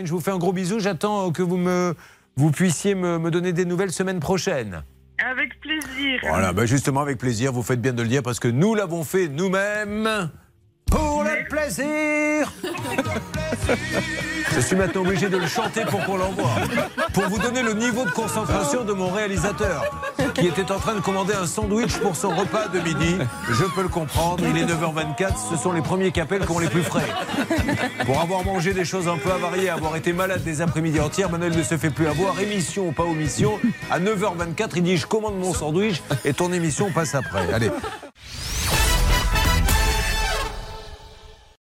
Karine, je vous fais un gros bisou. J'attends que vous, me, vous puissiez me, me donner des nouvelles semaine prochaine. Avec plaisir. Voilà, bah justement avec plaisir, vous faites bien de le dire parce que nous l'avons fait nous-mêmes. Pour le plaisir Je suis maintenant obligé de le chanter pour qu'on l'envoie. Pour vous donner le niveau de concentration de mon réalisateur, qui était en train de commander un sandwich pour son repas de midi. Je peux le comprendre, il est 9h24, ce sont les premiers qu'appellent qui ont les plus frais. Pour avoir mangé des choses un peu avariées, avoir été malade des après-midi entières, Manuel ne se fait plus avoir, émission ou pas omission. À 9h24, il dit Je commande mon sandwich et ton émission passe après. Allez,